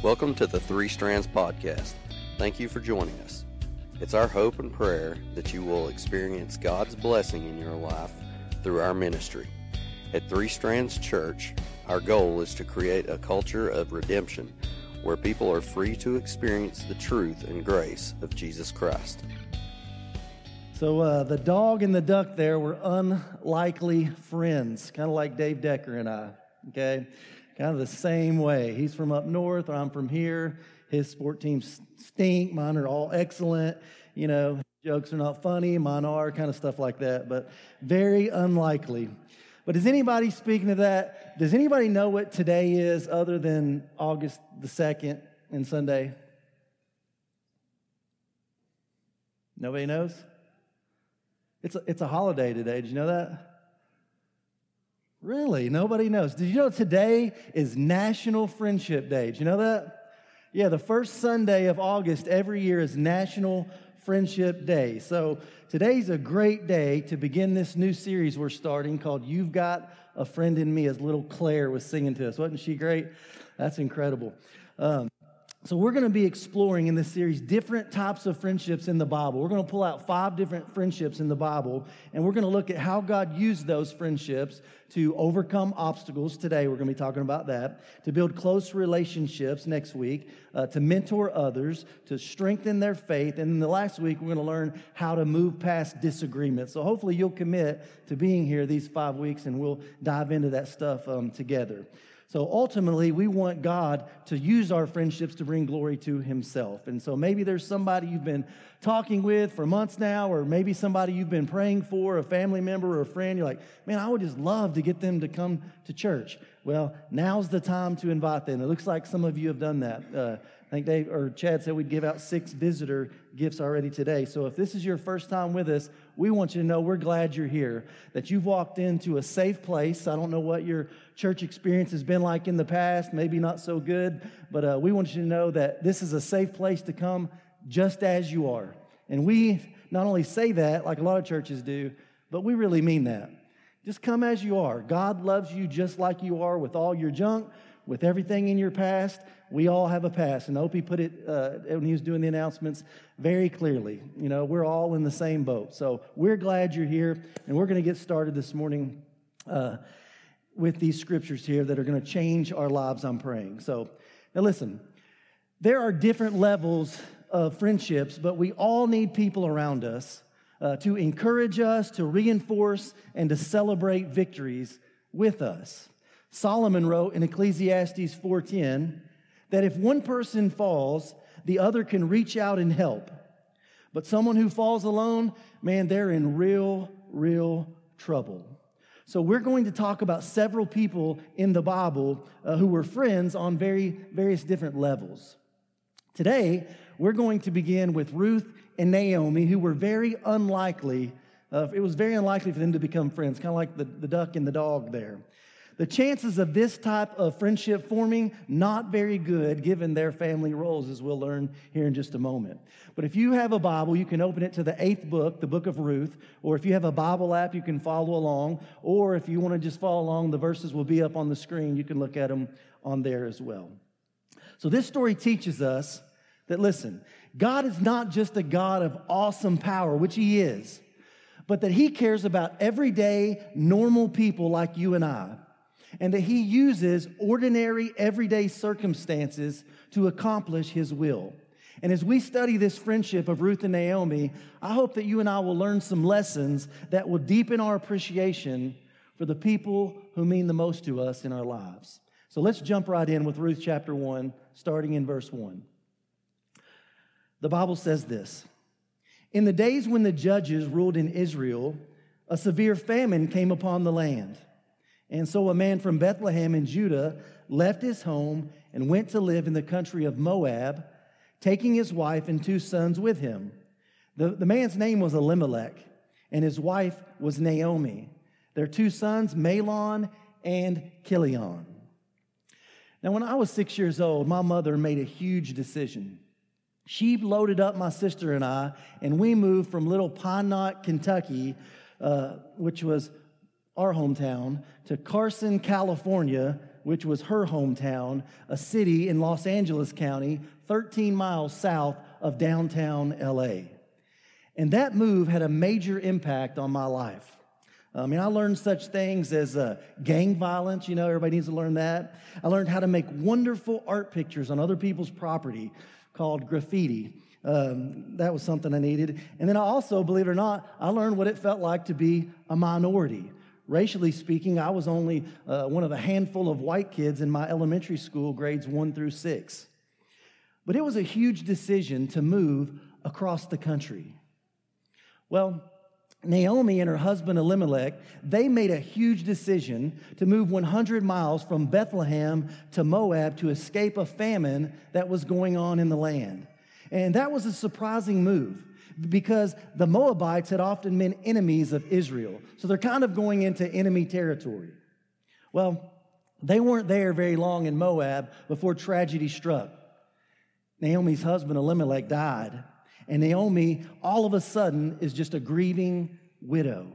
Welcome to the Three Strands Podcast. Thank you for joining us. It's our hope and prayer that you will experience God's blessing in your life through our ministry. At Three Strands Church, our goal is to create a culture of redemption where people are free to experience the truth and grace of Jesus Christ. So uh, the dog and the duck there were unlikely friends, kind of like Dave Decker and I. Okay, kind of the same way. He's from up north, I'm from here. His sport teams stink. Mine are all excellent. You know, jokes are not funny. Mine are kind of stuff like that, but very unlikely. But is anybody speaking of that? Does anybody know what today is other than August the 2nd and Sunday? Nobody knows? It's a, it's a holiday today. Did you know that? Really? Nobody knows. Did you know today is National Friendship Day? Did you know that? Yeah, the first Sunday of August every year is National Friendship Day. So today's a great day to begin this new series we're starting called You've Got a Friend in Me, as little Claire was singing to us. Wasn't she great? That's incredible. Um, so, we're going to be exploring in this series different types of friendships in the Bible. We're going to pull out five different friendships in the Bible, and we're going to look at how God used those friendships to overcome obstacles. Today, we're going to be talking about that, to build close relationships next week, uh, to mentor others, to strengthen their faith. And then the last week, we're going to learn how to move past disagreements. So, hopefully, you'll commit to being here these five weeks, and we'll dive into that stuff um, together. So ultimately, we want God to use our friendships to bring glory to Himself. And so maybe there's somebody you've been talking with for months now, or maybe somebody you've been praying for, a family member or a friend. You're like, man, I would just love to get them to come to church. Well, now's the time to invite them. It looks like some of you have done that. Uh, I think Dave or Chad said we'd give out six visitor gifts already today. So if this is your first time with us, we want you to know we're glad you're here, that you've walked into a safe place. I don't know what your church experience has been like in the past, maybe not so good, but uh, we want you to know that this is a safe place to come just as you are. And we not only say that, like a lot of churches do, but we really mean that. Just come as you are. God loves you just like you are with all your junk, with everything in your past. We all have a past. And Opie put it uh, when he was doing the announcements very clearly. You know, we're all in the same boat. So we're glad you're here. And we're going to get started this morning uh, with these scriptures here that are going to change our lives, I'm praying. So now listen, there are different levels of friendships, but we all need people around us. Uh, to encourage us, to reinforce, and to celebrate victories with us. Solomon wrote in Ecclesiastes 4:10 that if one person falls, the other can reach out and help. But someone who falls alone, man, they're in real, real trouble. So we're going to talk about several people in the Bible uh, who were friends on very various different levels. Today, we're going to begin with Ruth and Naomi, who were very unlikely. Uh, it was very unlikely for them to become friends, kind of like the, the duck and the dog there. The chances of this type of friendship forming, not very good given their family roles, as we'll learn here in just a moment. But if you have a Bible, you can open it to the eighth book, the book of Ruth, or if you have a Bible app, you can follow along, or if you want to just follow along, the verses will be up on the screen. You can look at them on there as well. So this story teaches us that, listen, God is not just a God of awesome power, which He is, but that He cares about everyday, normal people like you and I and that he uses ordinary, everyday circumstances to accomplish his will. And as we study this friendship of Ruth and Naomi, I hope that you and I will learn some lessons that will deepen our appreciation for the people who mean the most to us in our lives. So let's jump right in with Ruth chapter 1, starting in verse 1. The Bible says this In the days when the judges ruled in Israel, a severe famine came upon the land. And so a man from Bethlehem in Judah left his home and went to live in the country of Moab, taking his wife and two sons with him. The, the man's name was Elimelech, and his wife was Naomi. Their two sons, Mahlon and Chilion. Now, when I was six years old, my mother made a huge decision. She loaded up my sister and I, and we moved from little Pine Knot, Kentucky, uh, which was our hometown, to Carson, California, which was her hometown, a city in Los Angeles County, 13 miles south of downtown LA. And that move had a major impact on my life. I mean, I learned such things as uh, gang violence, you know, everybody needs to learn that. I learned how to make wonderful art pictures on other people's property called graffiti. Um, that was something I needed. And then I also, believe it or not, I learned what it felt like to be a minority. Racially speaking, I was only uh, one of a handful of white kids in my elementary school, grades one through six. But it was a huge decision to move across the country. Well, Naomi and her husband Elimelech, they made a huge decision to move 100 miles from Bethlehem to Moab to escape a famine that was going on in the land. And that was a surprising move because the Moabites had often been enemies of Israel. So they're kind of going into enemy territory. Well, they weren't there very long in Moab before tragedy struck. Naomi's husband Elimelech died, and Naomi, all of a sudden, is just a grieving widow.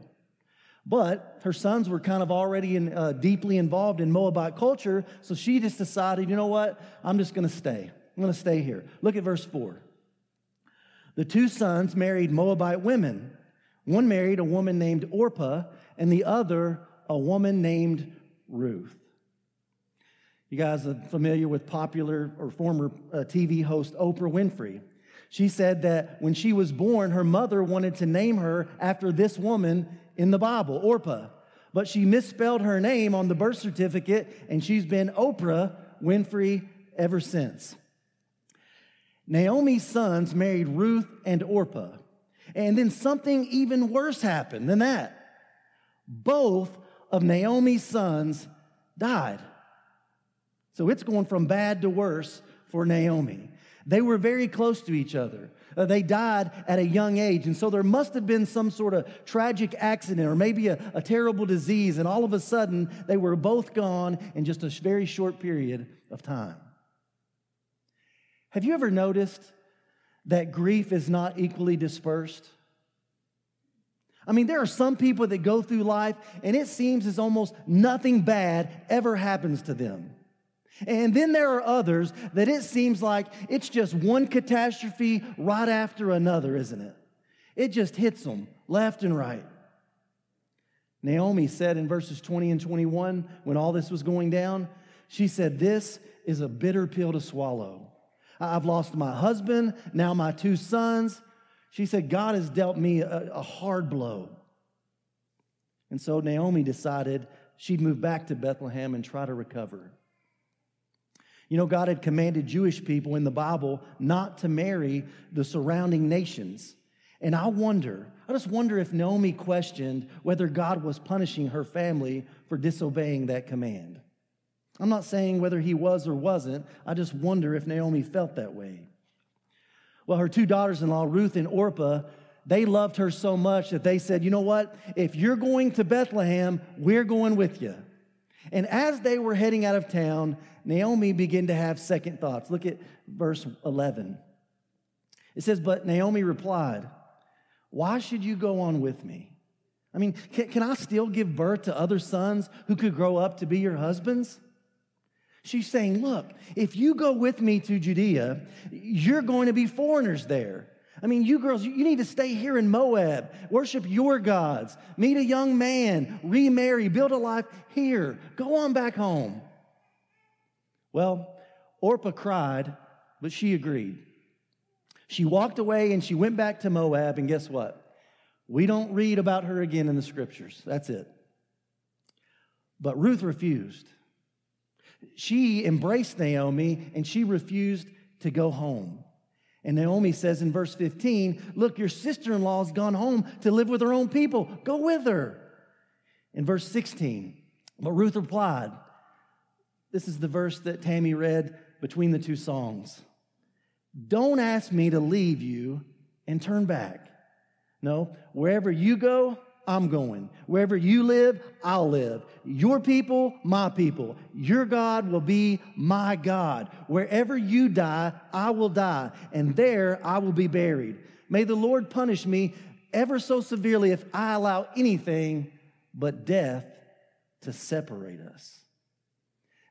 But her sons were kind of already in, uh, deeply involved in Moabite culture, so she just decided, you know what? I'm just going to stay. I'm going to stay here. Look at verse 4. The two sons married Moabite women. One married a woman named Orpah, and the other a woman named Ruth. You guys are familiar with popular or former uh, TV host Oprah Winfrey. She said that when she was born, her mother wanted to name her after this woman in the Bible, Orpah. But she misspelled her name on the birth certificate, and she's been Oprah Winfrey ever since. Naomi's sons married Ruth and Orpah. And then something even worse happened than that. Both of Naomi's sons died. So it's going from bad to worse for Naomi. They were very close to each other. Uh, they died at a young age. And so there must have been some sort of tragic accident or maybe a, a terrible disease. And all of a sudden, they were both gone in just a very short period of time. Have you ever noticed that grief is not equally dispersed? I mean, there are some people that go through life and it seems as almost nothing bad ever happens to them. And then there are others that it seems like it's just one catastrophe right after another, isn't it? It just hits them left and right. Naomi said in verses 20 and 21, when all this was going down, she said, This is a bitter pill to swallow. I've lost my husband, now my two sons. She said, God has dealt me a, a hard blow. And so Naomi decided she'd move back to Bethlehem and try to recover. You know, God had commanded Jewish people in the Bible not to marry the surrounding nations. And I wonder, I just wonder if Naomi questioned whether God was punishing her family for disobeying that command. I'm not saying whether he was or wasn't, I just wonder if Naomi felt that way. Well, her two daughters in law, Ruth and Orpah, they loved her so much that they said, You know what? If you're going to Bethlehem, we're going with you. And as they were heading out of town, Naomi began to have second thoughts. Look at verse 11. It says, But Naomi replied, Why should you go on with me? I mean, can, can I still give birth to other sons who could grow up to be your husbands? She's saying, Look, if you go with me to Judea, you're going to be foreigners there. I mean, you girls, you need to stay here in Moab, worship your gods, meet a young man, remarry, build a life here, go on back home. Well, Orpah cried, but she agreed. She walked away and she went back to Moab, and guess what? We don't read about her again in the scriptures. That's it. But Ruth refused. She embraced Naomi and she refused to go home. And Naomi says in verse 15, Look, your sister in law's gone home to live with her own people. Go with her. In verse 16, but Ruth replied, This is the verse that Tammy read between the two songs. Don't ask me to leave you and turn back. No, wherever you go, I'm going. Wherever you live, I'll live. Your people, my people. Your God will be my God. Wherever you die, I will die, and there I will be buried. May the Lord punish me ever so severely if I allow anything but death to separate us.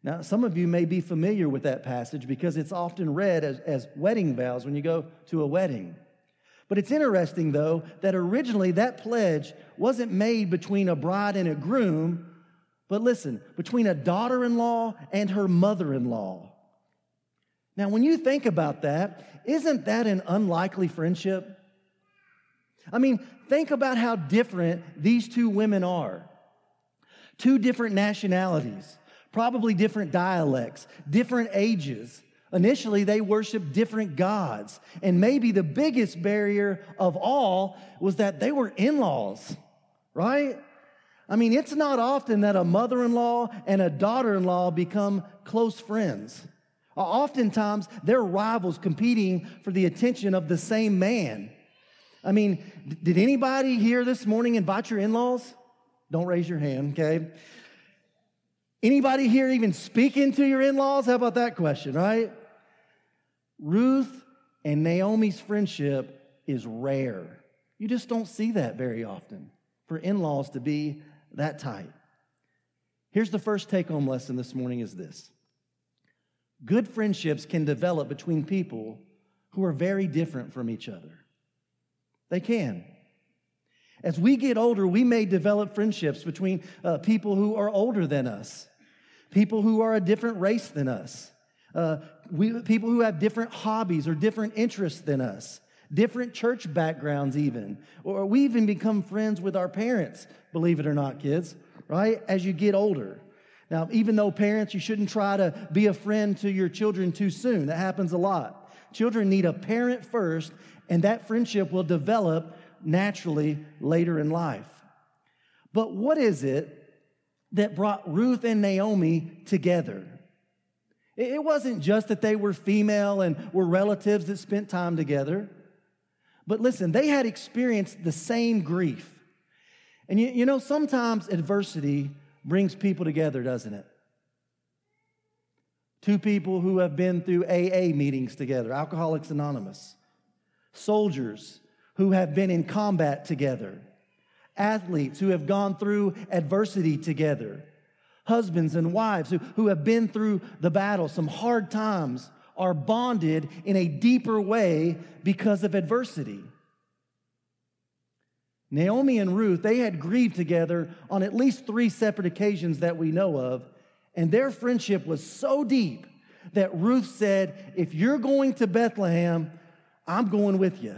Now, some of you may be familiar with that passage because it's often read as, as wedding vows when you go to a wedding. But it's interesting, though, that originally that pledge wasn't made between a bride and a groom, but listen, between a daughter in law and her mother in law. Now, when you think about that, isn't that an unlikely friendship? I mean, think about how different these two women are. Two different nationalities, probably different dialects, different ages. Initially, they worshiped different gods. And maybe the biggest barrier of all was that they were in laws, right? I mean, it's not often that a mother in law and a daughter in law become close friends. Uh, oftentimes, they're rivals competing for the attention of the same man. I mean, did anybody here this morning invite your in laws? Don't raise your hand, okay? Anybody here even speaking to your in laws? How about that question, right? Ruth and Naomi's friendship is rare. You just don't see that very often for in laws to be that tight. Here's the first take home lesson this morning is this good friendships can develop between people who are very different from each other. They can. As we get older, we may develop friendships between uh, people who are older than us, people who are a different race than us, uh, we, people who have different hobbies or different interests than us, different church backgrounds, even. Or we even become friends with our parents, believe it or not, kids, right? As you get older. Now, even though parents, you shouldn't try to be a friend to your children too soon. That happens a lot. Children need a parent first and that friendship will develop naturally later in life. But what is it that brought Ruth and Naomi together? It wasn't just that they were female and were relatives that spent time together. But listen, they had experienced the same grief. And you, you know, sometimes adversity brings people together, doesn't it? Two people who have been through AA meetings together, Alcoholics Anonymous soldiers who have been in combat together, athletes who have gone through adversity together, husbands and wives who, who have been through the battle, some hard times, are bonded in a deeper way because of adversity. Naomi and Ruth, they had grieved together on at least three separate occasions that we know of, and their friendship was so deep that Ruth said, If you're going to Bethlehem, I'm going with you.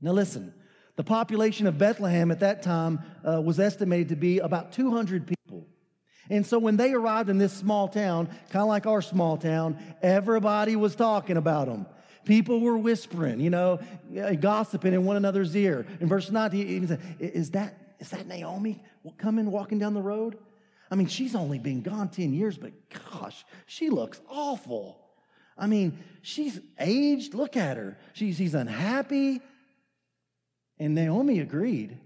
Now, listen, the population of Bethlehem at that time uh, was estimated to be about 200 people. And so when they arrived in this small town, kind of like our small town, everybody was talking about them. People were whispering, you know, gossiping in one another's ear. In verse 19, he said, Is that, is that Naomi coming walking down the road? I mean, she's only been gone 10 years, but gosh, she looks awful. I mean, she's aged. Look at her. She's, she's unhappy. And Naomi agreed.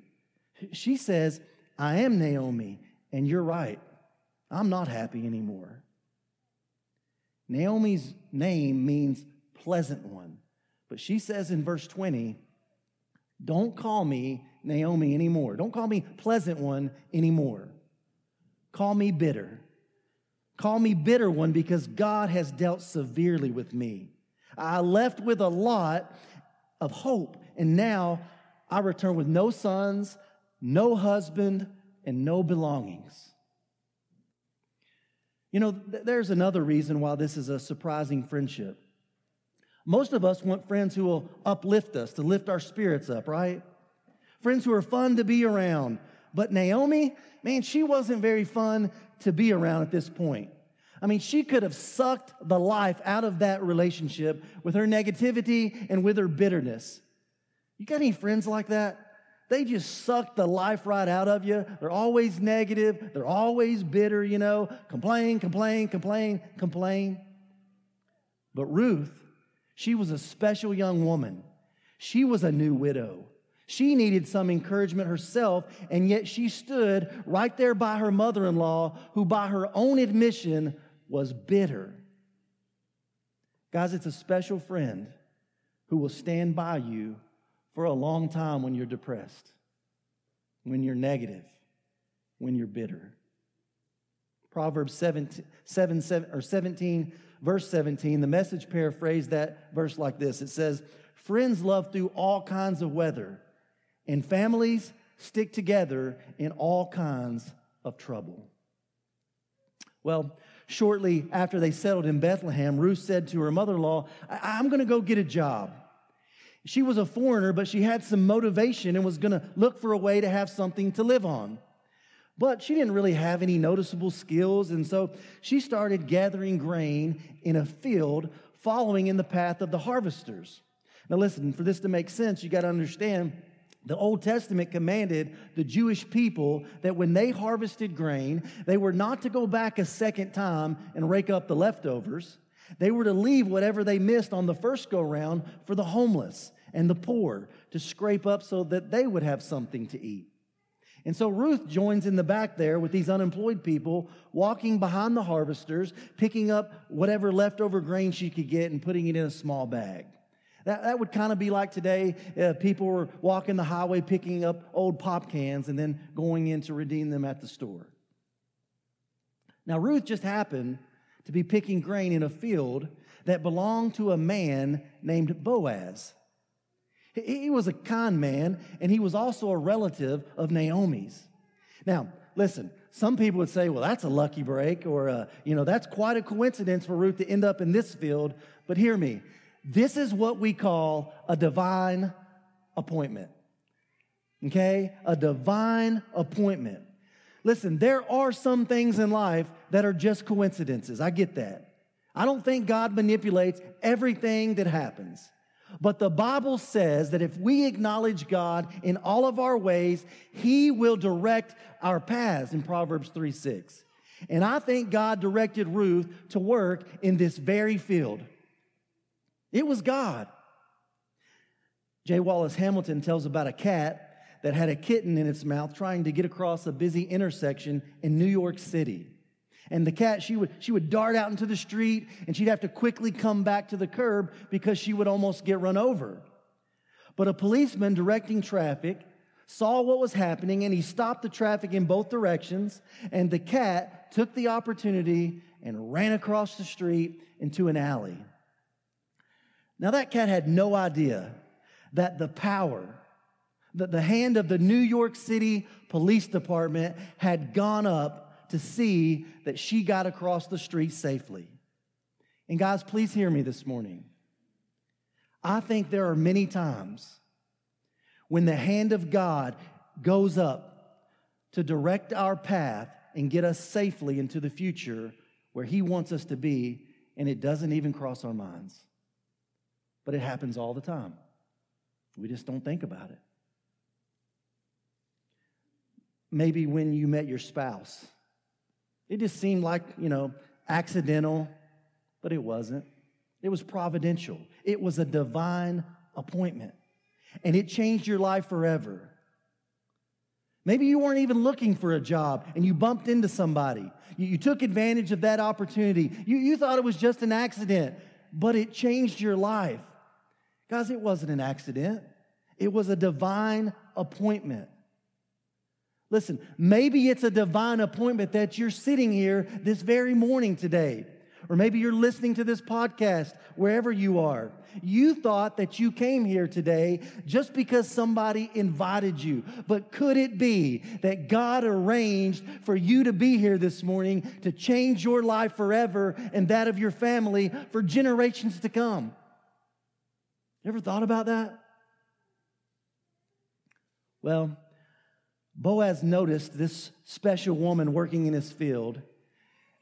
She says, I am Naomi, and you're right. I'm not happy anymore. Naomi's name means pleasant one. But she says in verse 20, Don't call me Naomi anymore. Don't call me pleasant one anymore. Call me bitter. Call me bitter one because God has dealt severely with me. I left with a lot of hope, and now I return with no sons, no husband, and no belongings. You know, th- there's another reason why this is a surprising friendship. Most of us want friends who will uplift us, to lift our spirits up, right? Friends who are fun to be around. But Naomi, man, she wasn't very fun to be around at this point. I mean, she could have sucked the life out of that relationship with her negativity and with her bitterness. You got any friends like that? They just suck the life right out of you. They're always negative. They're always bitter, you know, complain, complain, complain, complain. But Ruth, she was a special young woman. She was a new widow. She needed some encouragement herself, and yet she stood right there by her mother in law, who, by her own admission, was bitter. Guys, it's a special friend who will stand by you for a long time when you're depressed, when you're negative, when you're bitter. Proverbs 17, 7, 7, or 17, verse 17, the message paraphrased that verse like this. It says, Friends love through all kinds of weather, and families stick together in all kinds of trouble. Well, shortly after they settled in Bethlehem, Ruth said to her mother in law, I'm going to go get a job. She was a foreigner, but she had some motivation and was going to look for a way to have something to live on. But she didn't really have any noticeable skills, and so she started gathering grain in a field following in the path of the harvesters. Now, listen, for this to make sense, you got to understand the Old Testament commanded the Jewish people that when they harvested grain, they were not to go back a second time and rake up the leftovers. They were to leave whatever they missed on the first go round for the homeless and the poor to scrape up so that they would have something to eat. And so Ruth joins in the back there with these unemployed people, walking behind the harvesters, picking up whatever leftover grain she could get and putting it in a small bag. That, that would kind of be like today uh, people were walking the highway picking up old pop cans and then going in to redeem them at the store. Now, Ruth just happened to be picking grain in a field that belonged to a man named Boaz. He was a kind man, and he was also a relative of Naomi's. Now, listen, some people would say, well, that's a lucky break, or, uh, you know, that's quite a coincidence for Ruth to end up in this field. But hear me, this is what we call a divine appointment. Okay? A divine appointment. Listen, there are some things in life that are just coincidences. I get that. I don't think God manipulates everything that happens. But the Bible says that if we acknowledge God in all of our ways, He will direct our paths in Proverbs 3 6. And I think God directed Ruth to work in this very field. It was God. J. Wallace Hamilton tells about a cat that had a kitten in its mouth trying to get across a busy intersection in New York City. And the cat, she would, she would dart out into the street and she'd have to quickly come back to the curb because she would almost get run over. But a policeman directing traffic saw what was happening and he stopped the traffic in both directions. And the cat took the opportunity and ran across the street into an alley. Now, that cat had no idea that the power, that the hand of the New York City Police Department had gone up to see that she got across the street safely. And guys, please hear me this morning. I think there are many times when the hand of God goes up to direct our path and get us safely into the future where He wants us to be, and it doesn't even cross our minds. But it happens all the time. We just don't think about it. Maybe when you met your spouse it just seemed like, you know, accidental, but it wasn't. It was providential, it was a divine appointment, and it changed your life forever. Maybe you weren't even looking for a job and you bumped into somebody. You, you, took advantage of that opportunity. You, you thought it was just an accident, but it changed your life. Guys, it wasn't an accident, it was a divine appointment. Listen, maybe it's a divine appointment that you're sitting here this very morning today. Or maybe you're listening to this podcast wherever you are. You thought that you came here today just because somebody invited you. But could it be that God arranged for you to be here this morning to change your life forever and that of your family for generations to come? You ever thought about that? Well, Boaz noticed this special woman working in his field.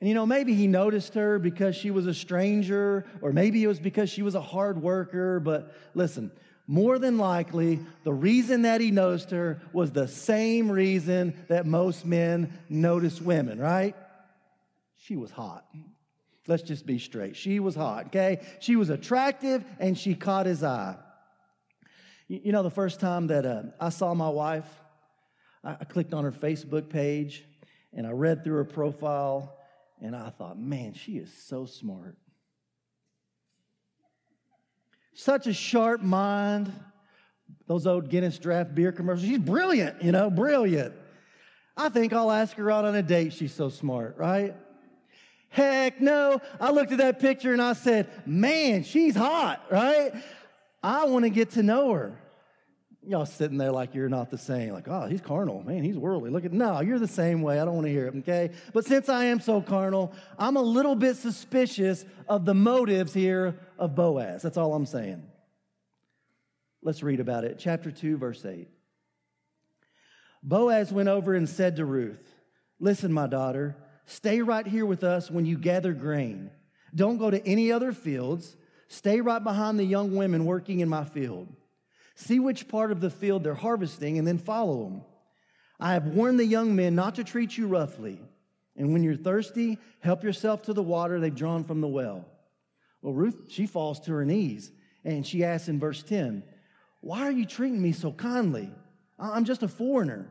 And you know, maybe he noticed her because she was a stranger, or maybe it was because she was a hard worker. But listen, more than likely, the reason that he noticed her was the same reason that most men notice women, right? She was hot. Let's just be straight. She was hot, okay? She was attractive and she caught his eye. You know, the first time that uh, I saw my wife, I clicked on her Facebook page and I read through her profile and I thought, man, she is so smart. Such a sharp mind. Those old Guinness draft beer commercials. She's brilliant, you know, brilliant. I think I'll ask her out on a date. She's so smart, right? Heck no. I looked at that picture and I said, man, she's hot, right? I want to get to know her. Y'all sitting there like you're not the same. Like, oh, he's carnal. Man, he's worldly. Look at, no, you're the same way. I don't want to hear it, okay? But since I am so carnal, I'm a little bit suspicious of the motives here of Boaz. That's all I'm saying. Let's read about it. Chapter 2, verse 8. Boaz went over and said to Ruth, Listen, my daughter, stay right here with us when you gather grain. Don't go to any other fields. Stay right behind the young women working in my field. See which part of the field they're harvesting and then follow them. I have warned the young men not to treat you roughly. And when you're thirsty, help yourself to the water they've drawn from the well. Well, Ruth, she falls to her knees and she asks in verse 10, Why are you treating me so kindly? I'm just a foreigner.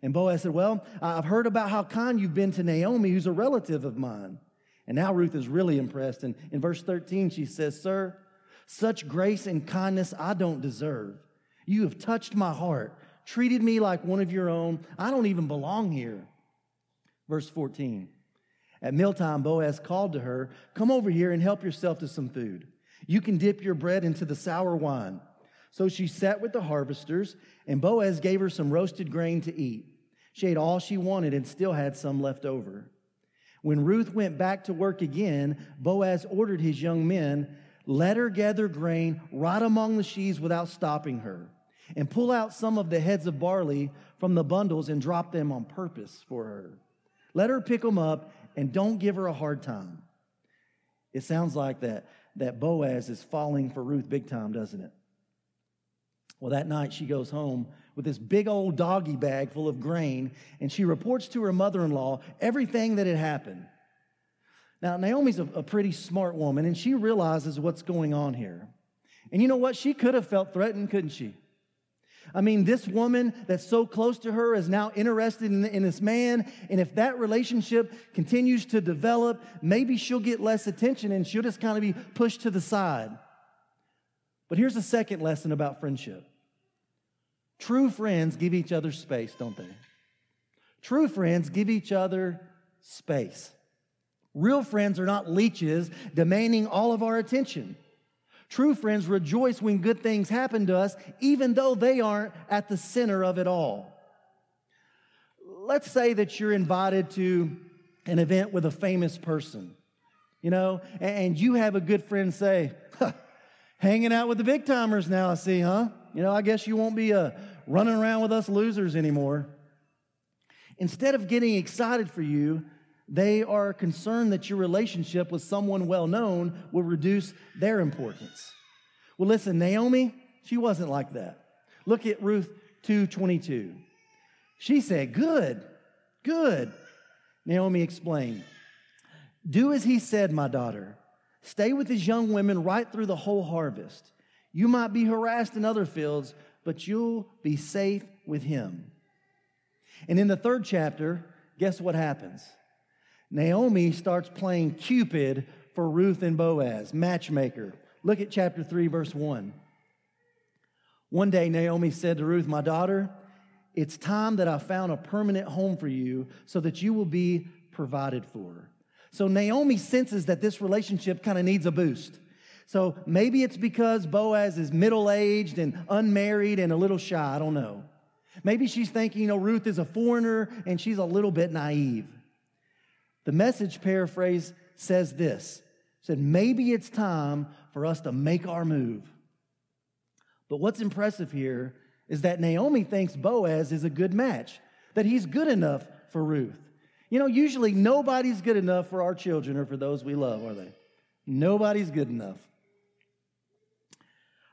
And Boaz said, Well, I've heard about how kind you've been to Naomi, who's a relative of mine. And now Ruth is really impressed. And in verse 13, she says, Sir, such grace and kindness I don't deserve. You have touched my heart, treated me like one of your own. I don't even belong here. Verse 14. At mealtime, Boaz called to her, Come over here and help yourself to some food. You can dip your bread into the sour wine. So she sat with the harvesters, and Boaz gave her some roasted grain to eat. She ate all she wanted and still had some left over. When Ruth went back to work again, Boaz ordered his young men, let her gather grain right among the sheaves without stopping her, and pull out some of the heads of barley from the bundles and drop them on purpose for her. Let her pick them up and don't give her a hard time. It sounds like that, that Boaz is falling for Ruth big time, doesn't it? Well, that night she goes home with this big old doggy bag full of grain, and she reports to her mother in law everything that had happened. Now, Naomi's a, a, pretty smart woman, and she realizes what's going on here. And you know what? She could have felt threatened, couldn't she? I mean, this woman that's so close to her is now interested in, in this man, and if that relationship continues to develop, maybe she'll get less attention and she'll just kind of be pushed to the side. But here's a second lesson about friendship True friends give each other space, don't they? True friends give each other space. Real friends are not leeches demanding all of our attention. True friends rejoice when good things happen to us, even though they aren't at the center of it all. Let's say that you're invited to an event with a famous person, you know, and you have a good friend say, hanging out with the big timers now, I see, huh? You know, I guess you won't be uh, running around with us losers anymore. Instead of getting excited for you, they are concerned that your relationship with someone well known will reduce their importance. Well, listen, Naomi, she wasn't like that. Look at Ruth 2:22. She said, "Good. Good." Naomi explained, "Do as he said, my daughter. Stay with his young women right through the whole harvest. You might be harassed in other fields, but you'll be safe with him. And in the third chapter, guess what happens? Naomi starts playing Cupid for Ruth and Boaz, matchmaker. Look at chapter 3, verse 1. One day, Naomi said to Ruth, My daughter, it's time that I found a permanent home for you so that you will be provided for. So Naomi senses that this relationship kind of needs a boost. So maybe it's because Boaz is middle aged and unmarried and a little shy. I don't know. Maybe she's thinking, you know, Ruth is a foreigner and she's a little bit naive. The message paraphrase says this said, maybe it's time for us to make our move. But what's impressive here is that Naomi thinks Boaz is a good match, that he's good enough for Ruth. You know, usually nobody's good enough for our children or for those we love, are they? Nobody's good enough.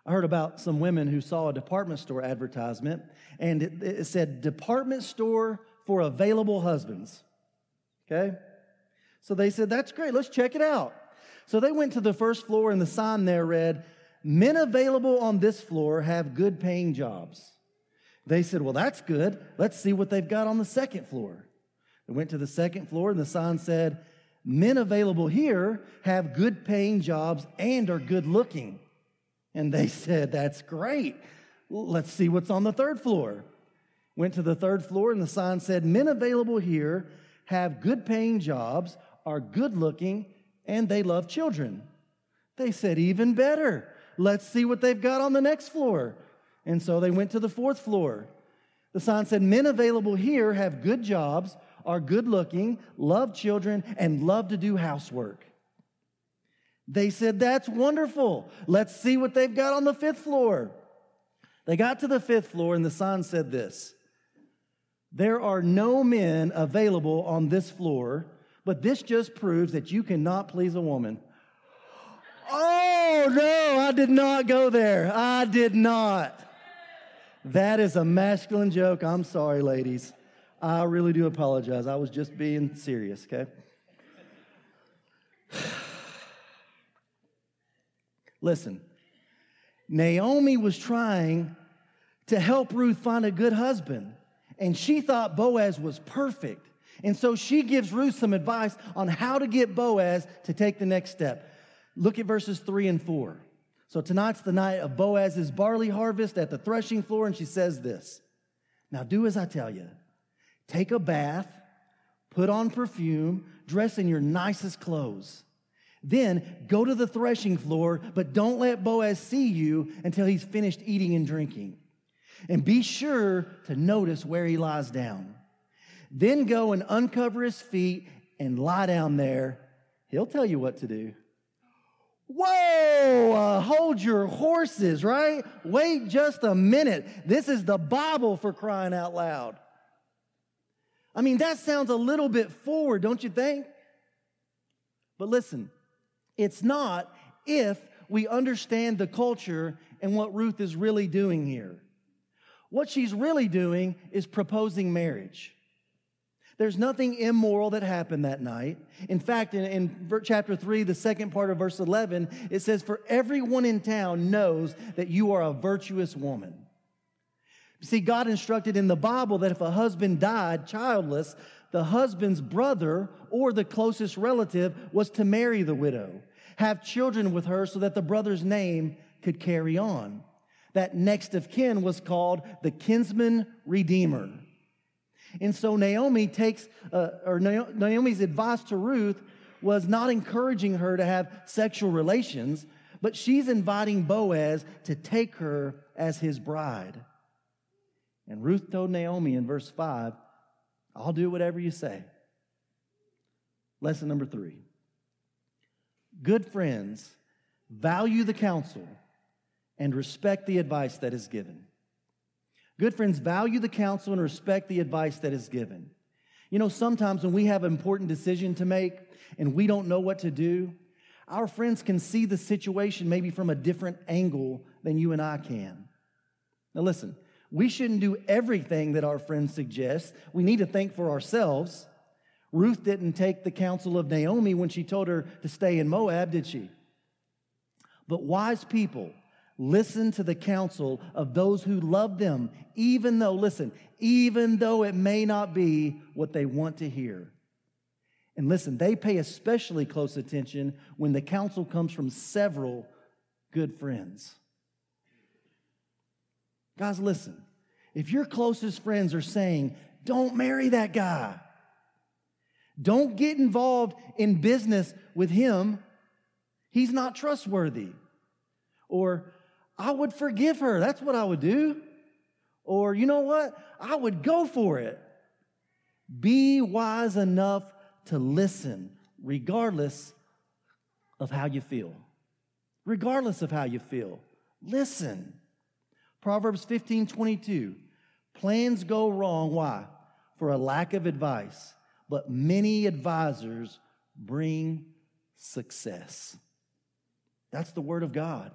I heard about some women who saw a department store advertisement and it, it, said department store for available husbands. Okay? So they said, that's great, let's check it out. So they went to the first floor and the sign there read, Men available on this floor have good paying jobs. They said, Well, that's good. Let's see what they've got on the second floor. They went to the second floor and the sign said, Men available here have good paying jobs and are good looking. And they said, That's great. Let's see what's on the third floor. Went to the third floor, and the sign said, Men available here have good paying jobs, are good looking, and they love children. They said, Even better. Let's see what they've got on the next floor. And so they went to the fourth floor. The sign said, Men available here have good jobs, are good looking, love children, and love to do housework. They said, That's wonderful. Let's see what they've got on the fifth floor. They got to the fifth floor, and the sign said this There are no men available on this floor, but this just proves that you cannot please a woman. Oh, no, I did not go there. I did not. That is a masculine joke. I'm sorry, ladies. I really do apologize. I was just being serious, okay? Listen, Naomi was trying to help Ruth find a good husband, and she thought Boaz was perfect. And so she gives Ruth some advice on how to get Boaz to take the next step. Look at verses three and four. So tonight's the night of Boaz's barley harvest at the threshing floor, and she says this Now do as I tell you take a bath, put on perfume, dress in your nicest clothes. Then go to the threshing floor, but don't let Boaz see you until he's finished eating and drinking. And be sure to notice where he lies down. Then go and uncover his feet and lie down there. He'll tell you what to do. Whoa, uh, hold your horses, right? Wait just a minute. This is the Bible for crying out loud. I mean, that sounds a little bit forward, don't you think? But listen, it's not if we understand the culture and what Ruth is really doing here. What she's really doing is proposing marriage. There's nothing immoral that happened that night. In fact, in, in, chapter 3, the second part of verse 11, it says, For everyone in town knows that you are a virtuous woman. See, God instructed in the Bible that if a husband died childless, the husband's brother or the closest relative was to marry the widow, have children with her so that the brother's name could carry on. That next of kin was called the kinsman redeemer. And so Naomi takes, uh, or Naomi's advice to Ruth was not encouraging her to have sexual relations, but she's inviting Boaz to take her as his bride. And Ruth told Naomi in verse 5, I'll do whatever you say. Lesson number three good friends value the counsel and respect the advice that is given. Good friends value the counsel and respect the advice that is given. You know, sometimes when we have an important decision to make and we don't know what to do, our friends can see the situation maybe from a different angle than you and I can. Now, listen, we shouldn't do everything that our friends suggest. We need to think for ourselves. Ruth didn't take the counsel of Naomi when she told her to stay in Moab, did she? But wise people listen to the counsel of those who love them, even though, listen, even though it may not be what they want to hear. And listen, they pay especially close attention when the counsel comes from several good friends. Guys, listen. If your closest friends are saying, don't marry that guy, don't get involved in business with him, he's not trustworthy. Or, I would forgive her, that's what I would do. Or, you know what? I would go for it. Be wise enough to listen, regardless of how you feel. Regardless of how you feel, listen. Proverbs 15 22. Plans go wrong. Why? For a lack of advice. But many advisors bring success. That's the word of God.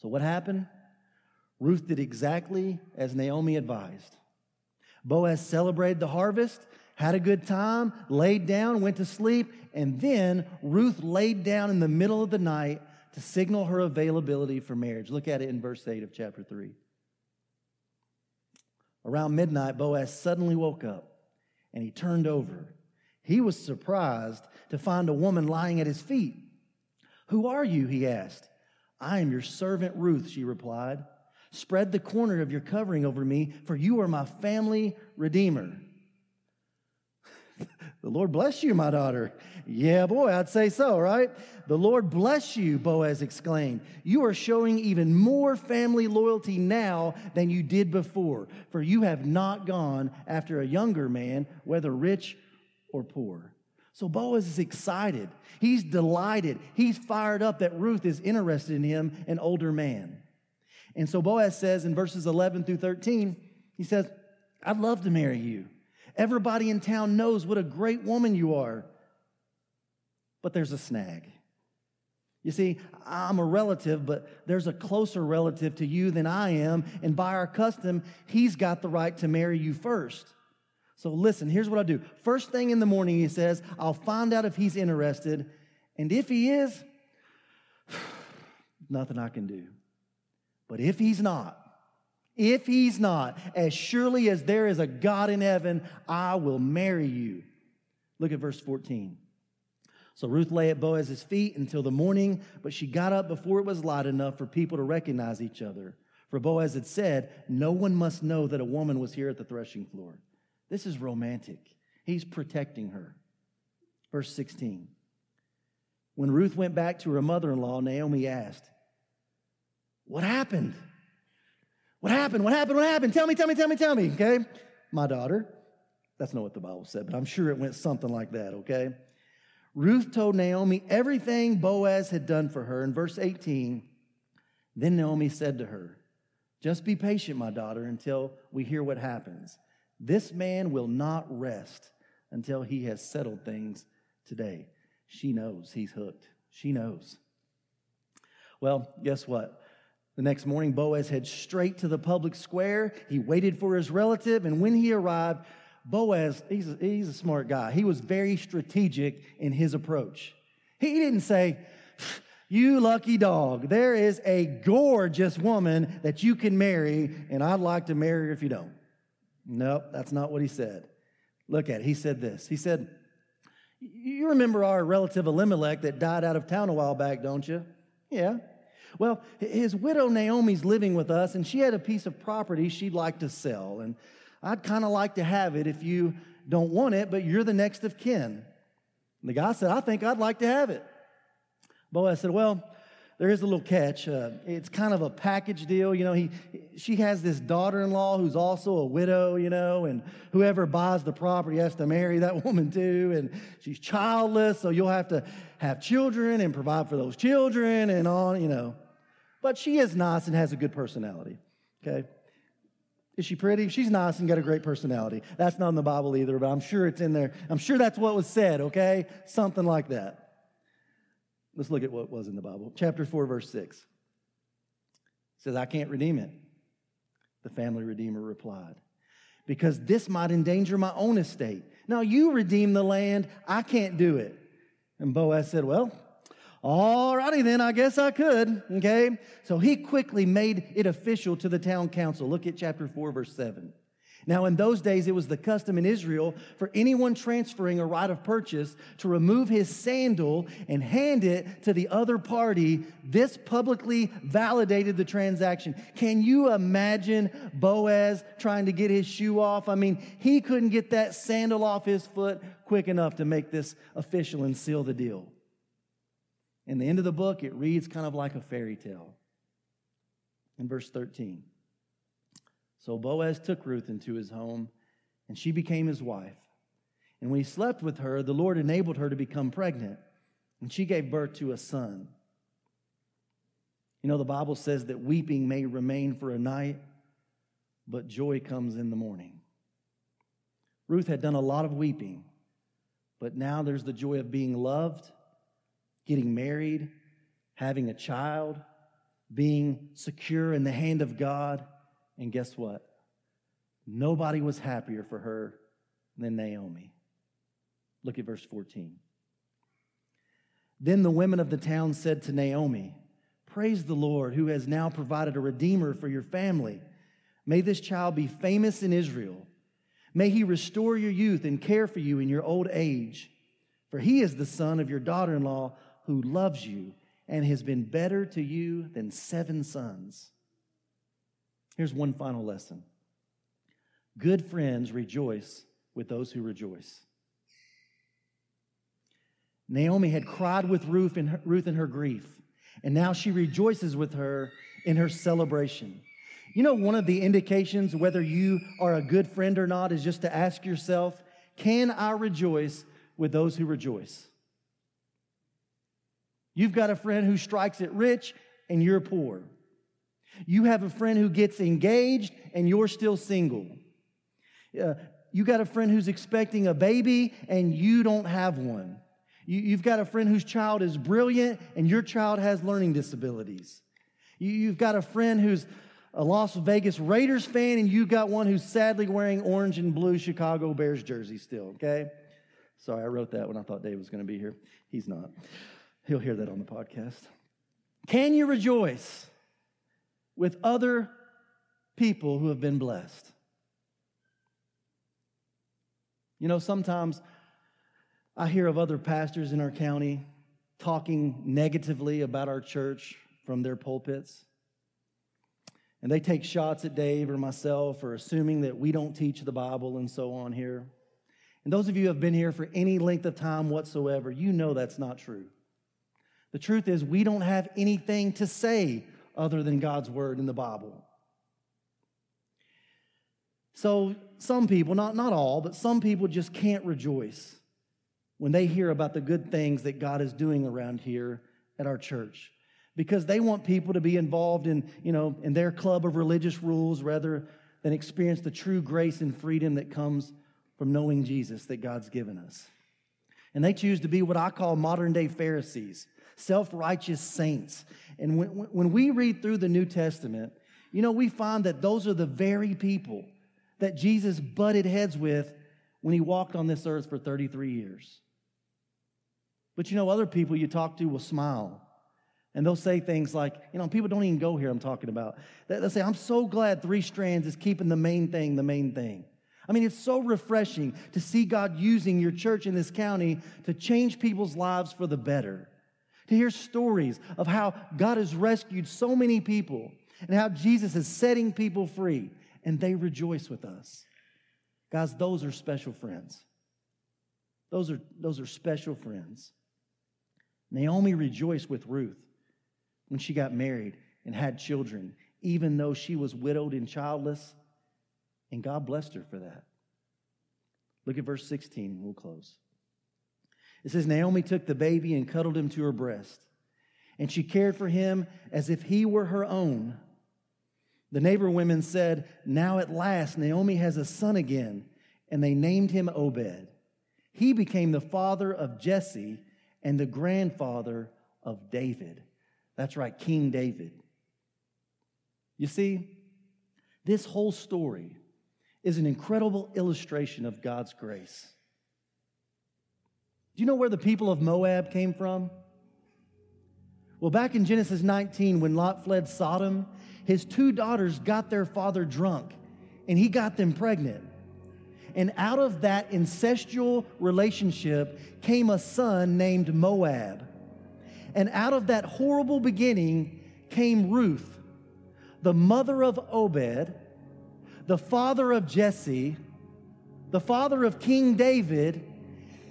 So, what happened? Ruth did exactly as Naomi advised. Boaz celebrated the harvest, had a good time, laid down, went to sleep, and then Ruth laid down in the middle of the night to signal her availability for marriage. Look at it in verse 8 of chapter 3. Around midnight, Boaz suddenly woke up and he turned over. He was surprised to find a woman lying at his feet. Who are you? He asked. I am your servant Ruth, she replied. Spread the corner of your covering over me, for you are my family redeemer. the Lord bless you, my daughter. Yeah, boy, I'd say so, right? The Lord bless you, Boaz exclaimed. You are showing even more family loyalty now than you did before, for you have not gone after a younger man, whether rich or poor. So Boaz is excited. He's delighted. He's fired up that Ruth is interested in him, an older man. And so Boaz says in verses 11 through 13, he says, I'd love to marry you. Everybody in town knows what a great woman you are. But there's a snag. You see, I'm a relative, but there's a closer relative to you than I am. And by our custom, he's got the right to marry you first. So listen, here's what I'll do. First thing in the morning, he says, I'll find out if he's interested. And if he is, nothing I can do. But if he's not, if he's not, as surely as there is a God in heaven, I will marry you. Look at verse 14. So Ruth lay at Boaz's feet until the morning, but she got up before it was light enough for people to recognize each other. For Boaz had said, No one must know that a woman was here at the threshing floor. This is romantic. He's protecting her. Verse 16. When Ruth went back to her mother in law, Naomi asked, what happened? What happened? What happened? What happened? Tell me, tell me, tell me, tell me, okay? My daughter. That's not what the Bible said, but I'm sure it went something like that, okay? Ruth told Naomi everything Boaz had done for her. In verse 18, then Naomi said to her, Just be patient, my daughter, until we hear what happens. This man will not rest until he has settled things today. She knows he's hooked. She knows. Well, guess what? The next morning, Boaz heads straight to the public square. He waited for his relative, and when he arrived, Boaz, he's a, he's a smart guy. He was very strategic in his approach. He didn't say, You lucky dog, there is a gorgeous woman that you can marry, and I'd like to marry her if you don't. Nope, that's not what he said. Look at it. He said this. He said, You remember our relative Elimelech that died out of town a while back, don't you? Yeah. Well, his widow Naomi's living with us, and she had a piece of property she'd like to sell. And I'd kind of like to have it if you don't want it, but you're the next of kin. And the guy said, I think I'd like to have it. Boaz said, Well, there is a little catch. Uh, it's kind of a package deal. You know, he, she has this daughter in law who's also a widow, you know, and whoever buys the property has to marry that woman too. And she's childless, so you'll have to have children and provide for those children and on, you know. But she is nice and has a good personality, okay? Is she pretty? She's nice and got a great personality. That's not in the Bible either, but I'm sure it's in there. I'm sure that's what was said, okay? Something like that. Let's look at what was in the Bible. Chapter 4, verse 6. It says, I can't redeem it. The family redeemer replied, Because this might endanger my own estate. Now you redeem the land, I can't do it. And Boaz said, Well, all righty then, I guess I could. Okay. So he quickly made it official to the town council. Look at chapter 4, verse 7. Now, in those days, it was the custom in Israel for anyone transferring a right of purchase to remove his sandal and hand it to the other party. This publicly validated the transaction. Can you imagine Boaz trying to get his shoe off? I mean, he couldn't get that sandal off his foot quick enough to make this official and seal the deal. In the end of the book, it reads kind of like a fairy tale. In verse 13. So Boaz took Ruth into his home, and she became his wife. And when he slept with her, the Lord enabled her to become pregnant, and she gave birth to a son. You know, the Bible says that weeping may remain for a night, but joy comes in the morning. Ruth had done a lot of weeping, but now there's the joy of being loved, getting married, having a child, being secure in the hand of God and guess what? Nobody was happier for her than Naomi. Look at verse 14. Then the women of the town said to Naomi, Praise the Lord, who has now provided a redeemer for your family. May this child be famous in Israel. May he restore your youth and care for you in your old age. For he is the son of your daughter in law who loves you and has been better to you than seven sons. Here's one final lesson Good friends rejoice with those who rejoice. Naomi had cried with Ruth in her, Ruth in her grief, and now she rejoices with her in her celebration. You know, one of the indications whether you are a good friend or not is just to ask yourself, can I rejoice with those who rejoice? You've got a friend who strikes it rich and you're poor. You have a friend who gets engaged and you're still single. Uh, you got a friend who's expecting a baby and you don't have one. You, you've got a friend whose child is brilliant and your child has learning disabilities. You, you've got a friend who's a Las Vegas Raiders fan and you got one who's sadly wearing orange and blue Chicago Bears jersey still, okay? Sorry, I wrote that when I thought Dave was going to be here. He's not. He'll hear that on the podcast. Can you rejoice with other people who have been blessed? You know, sometimes I hear of other pastors in our county talking negatively about our church from their pulpits. And they take shots at Dave or myself or assuming that we don't teach the Bible and so on here. And those of you who have been here for any length of time whatsoever, you know that's not true. The truth is, we don't have anything to say other than God's word in the Bible. So, some people, not, not all, but some people just can't rejoice when they hear about the good things that God is doing around here at our church because they want people to be involved in, you know, in their club of religious rules rather than experience the true grace and freedom that comes from knowing Jesus that God's given us. And they choose to be what I call modern day Pharisees, self righteous saints. And when, when we read through the New Testament, you know, we find that those are the very people that Jesus butted heads with when he walked on this earth for 33 years. But you know, other people you talk to will smile. And they'll say things like, you know, people don't even go here, I'm talking about. They'll say, I'm so glad Three Strands is keeping the main thing the main thing. I mean, it's so refreshing to see God using your church in this county to change people's lives for the better. To hear stories of how God has rescued so many people and how Jesus is setting people free and they rejoice with us. Guys, those are special friends. Those are, those are special friends. Naomi rejoiced with Ruth when she got married and had children, even though she was widowed and childless, and God blessed her for that. Look at verse 16, and we'll close. It says, Naomi took the baby and cuddled him to her breast, and she cared for him as if he were her own. The neighbor women said, Now at last Naomi has a son again, and they named him Obed. He became the father of Jesse and the grandfather of David. That's right, King David. You see, this whole story is an incredible illustration of God's grace. Do you know where the people of Moab came from? Well, back in Genesis 19, when Lot fled Sodom, his two daughters got their father drunk and he got them pregnant. And out of that incestual relationship came a son named Moab. And out of that horrible beginning came Ruth, the mother of Obed, the father of Jesse, the father of King David,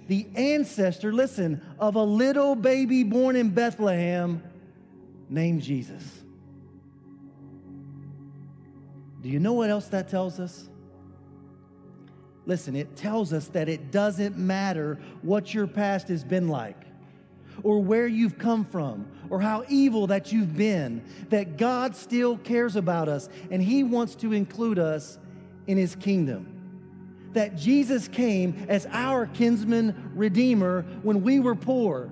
the ancestor, listen, of a little baby born in Bethlehem named Jesus. Do you know what else that tells us? Listen, it tells us that it doesn't matter what your past has been like, or where you've come from, or how evil that you've been, that God still cares about us and He wants to include us in His kingdom. That Jesus came as our kinsman redeemer when we were poor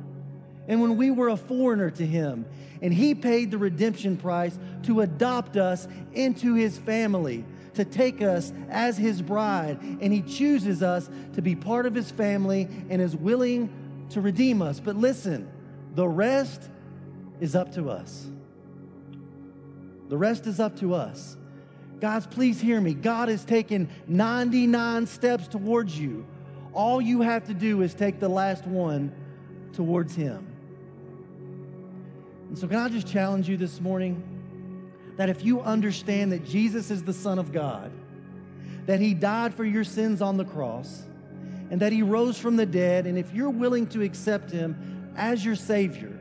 and when we were a foreigner to Him and He paid the redemption price to adopt us into His family, to take us as His bride. And He chooses us to be part of His family and is willing to redeem us. But listen, the rest is up to us. The rest is up to us. Guys, please hear me. God has taken 99 steps towards you. All you have to do is take the last one towards Him. And so, can I just challenge you this morning? that if you understand that Jesus is the Son of God, that He died for your sins on the cross, and that He rose from the dead, and if you're willing to accept Him as your Savior,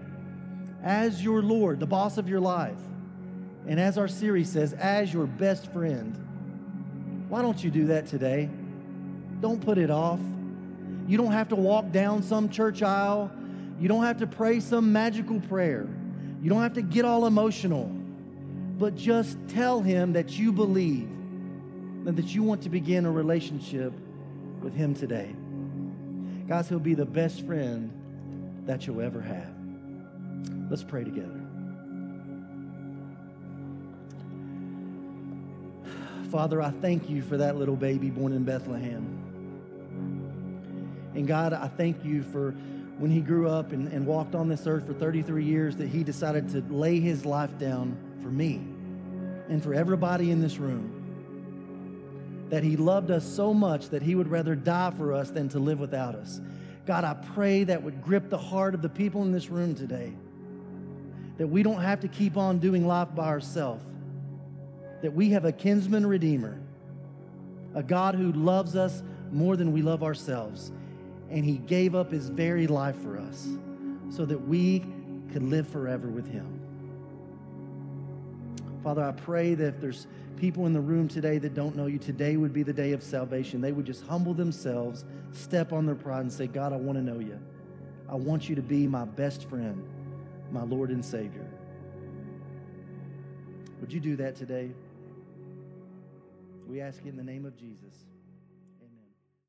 as your Lord, the boss of your life, and as our series says, as your best friend, why don't you do that today? Don't put it off. You don't have to walk down some church aisle. You don't have to pray some magical prayer. You don't have to get all emotional. But just tell him that you believe and that you want to begin a relationship with him today. Guys, he'll be the best friend that you'll ever have. Let's pray together. Father, I thank you for that little baby born in Bethlehem. And God, I thank you for when he grew up and, and walked on this earth for 33 years that he decided to lay his life down for me and for everybody in this room. That he loved us so much that he would rather die for us than to live without us. God, I pray that would grip the heart of the people in this room today. That we don't have to keep on doing life by ourselves. That we have a kinsman redeemer, a God who loves us more than we love ourselves and he gave up his very life for us so that we could live forever with him. Father, I pray that if there's people in the room today that don't know you, today would be the day of salvation. They would just humble themselves, step on their pride, and say, God, I want to know you. I want you to be my best friend, my Lord and Savior. Would you do that today? We ask you in the name of Jesus.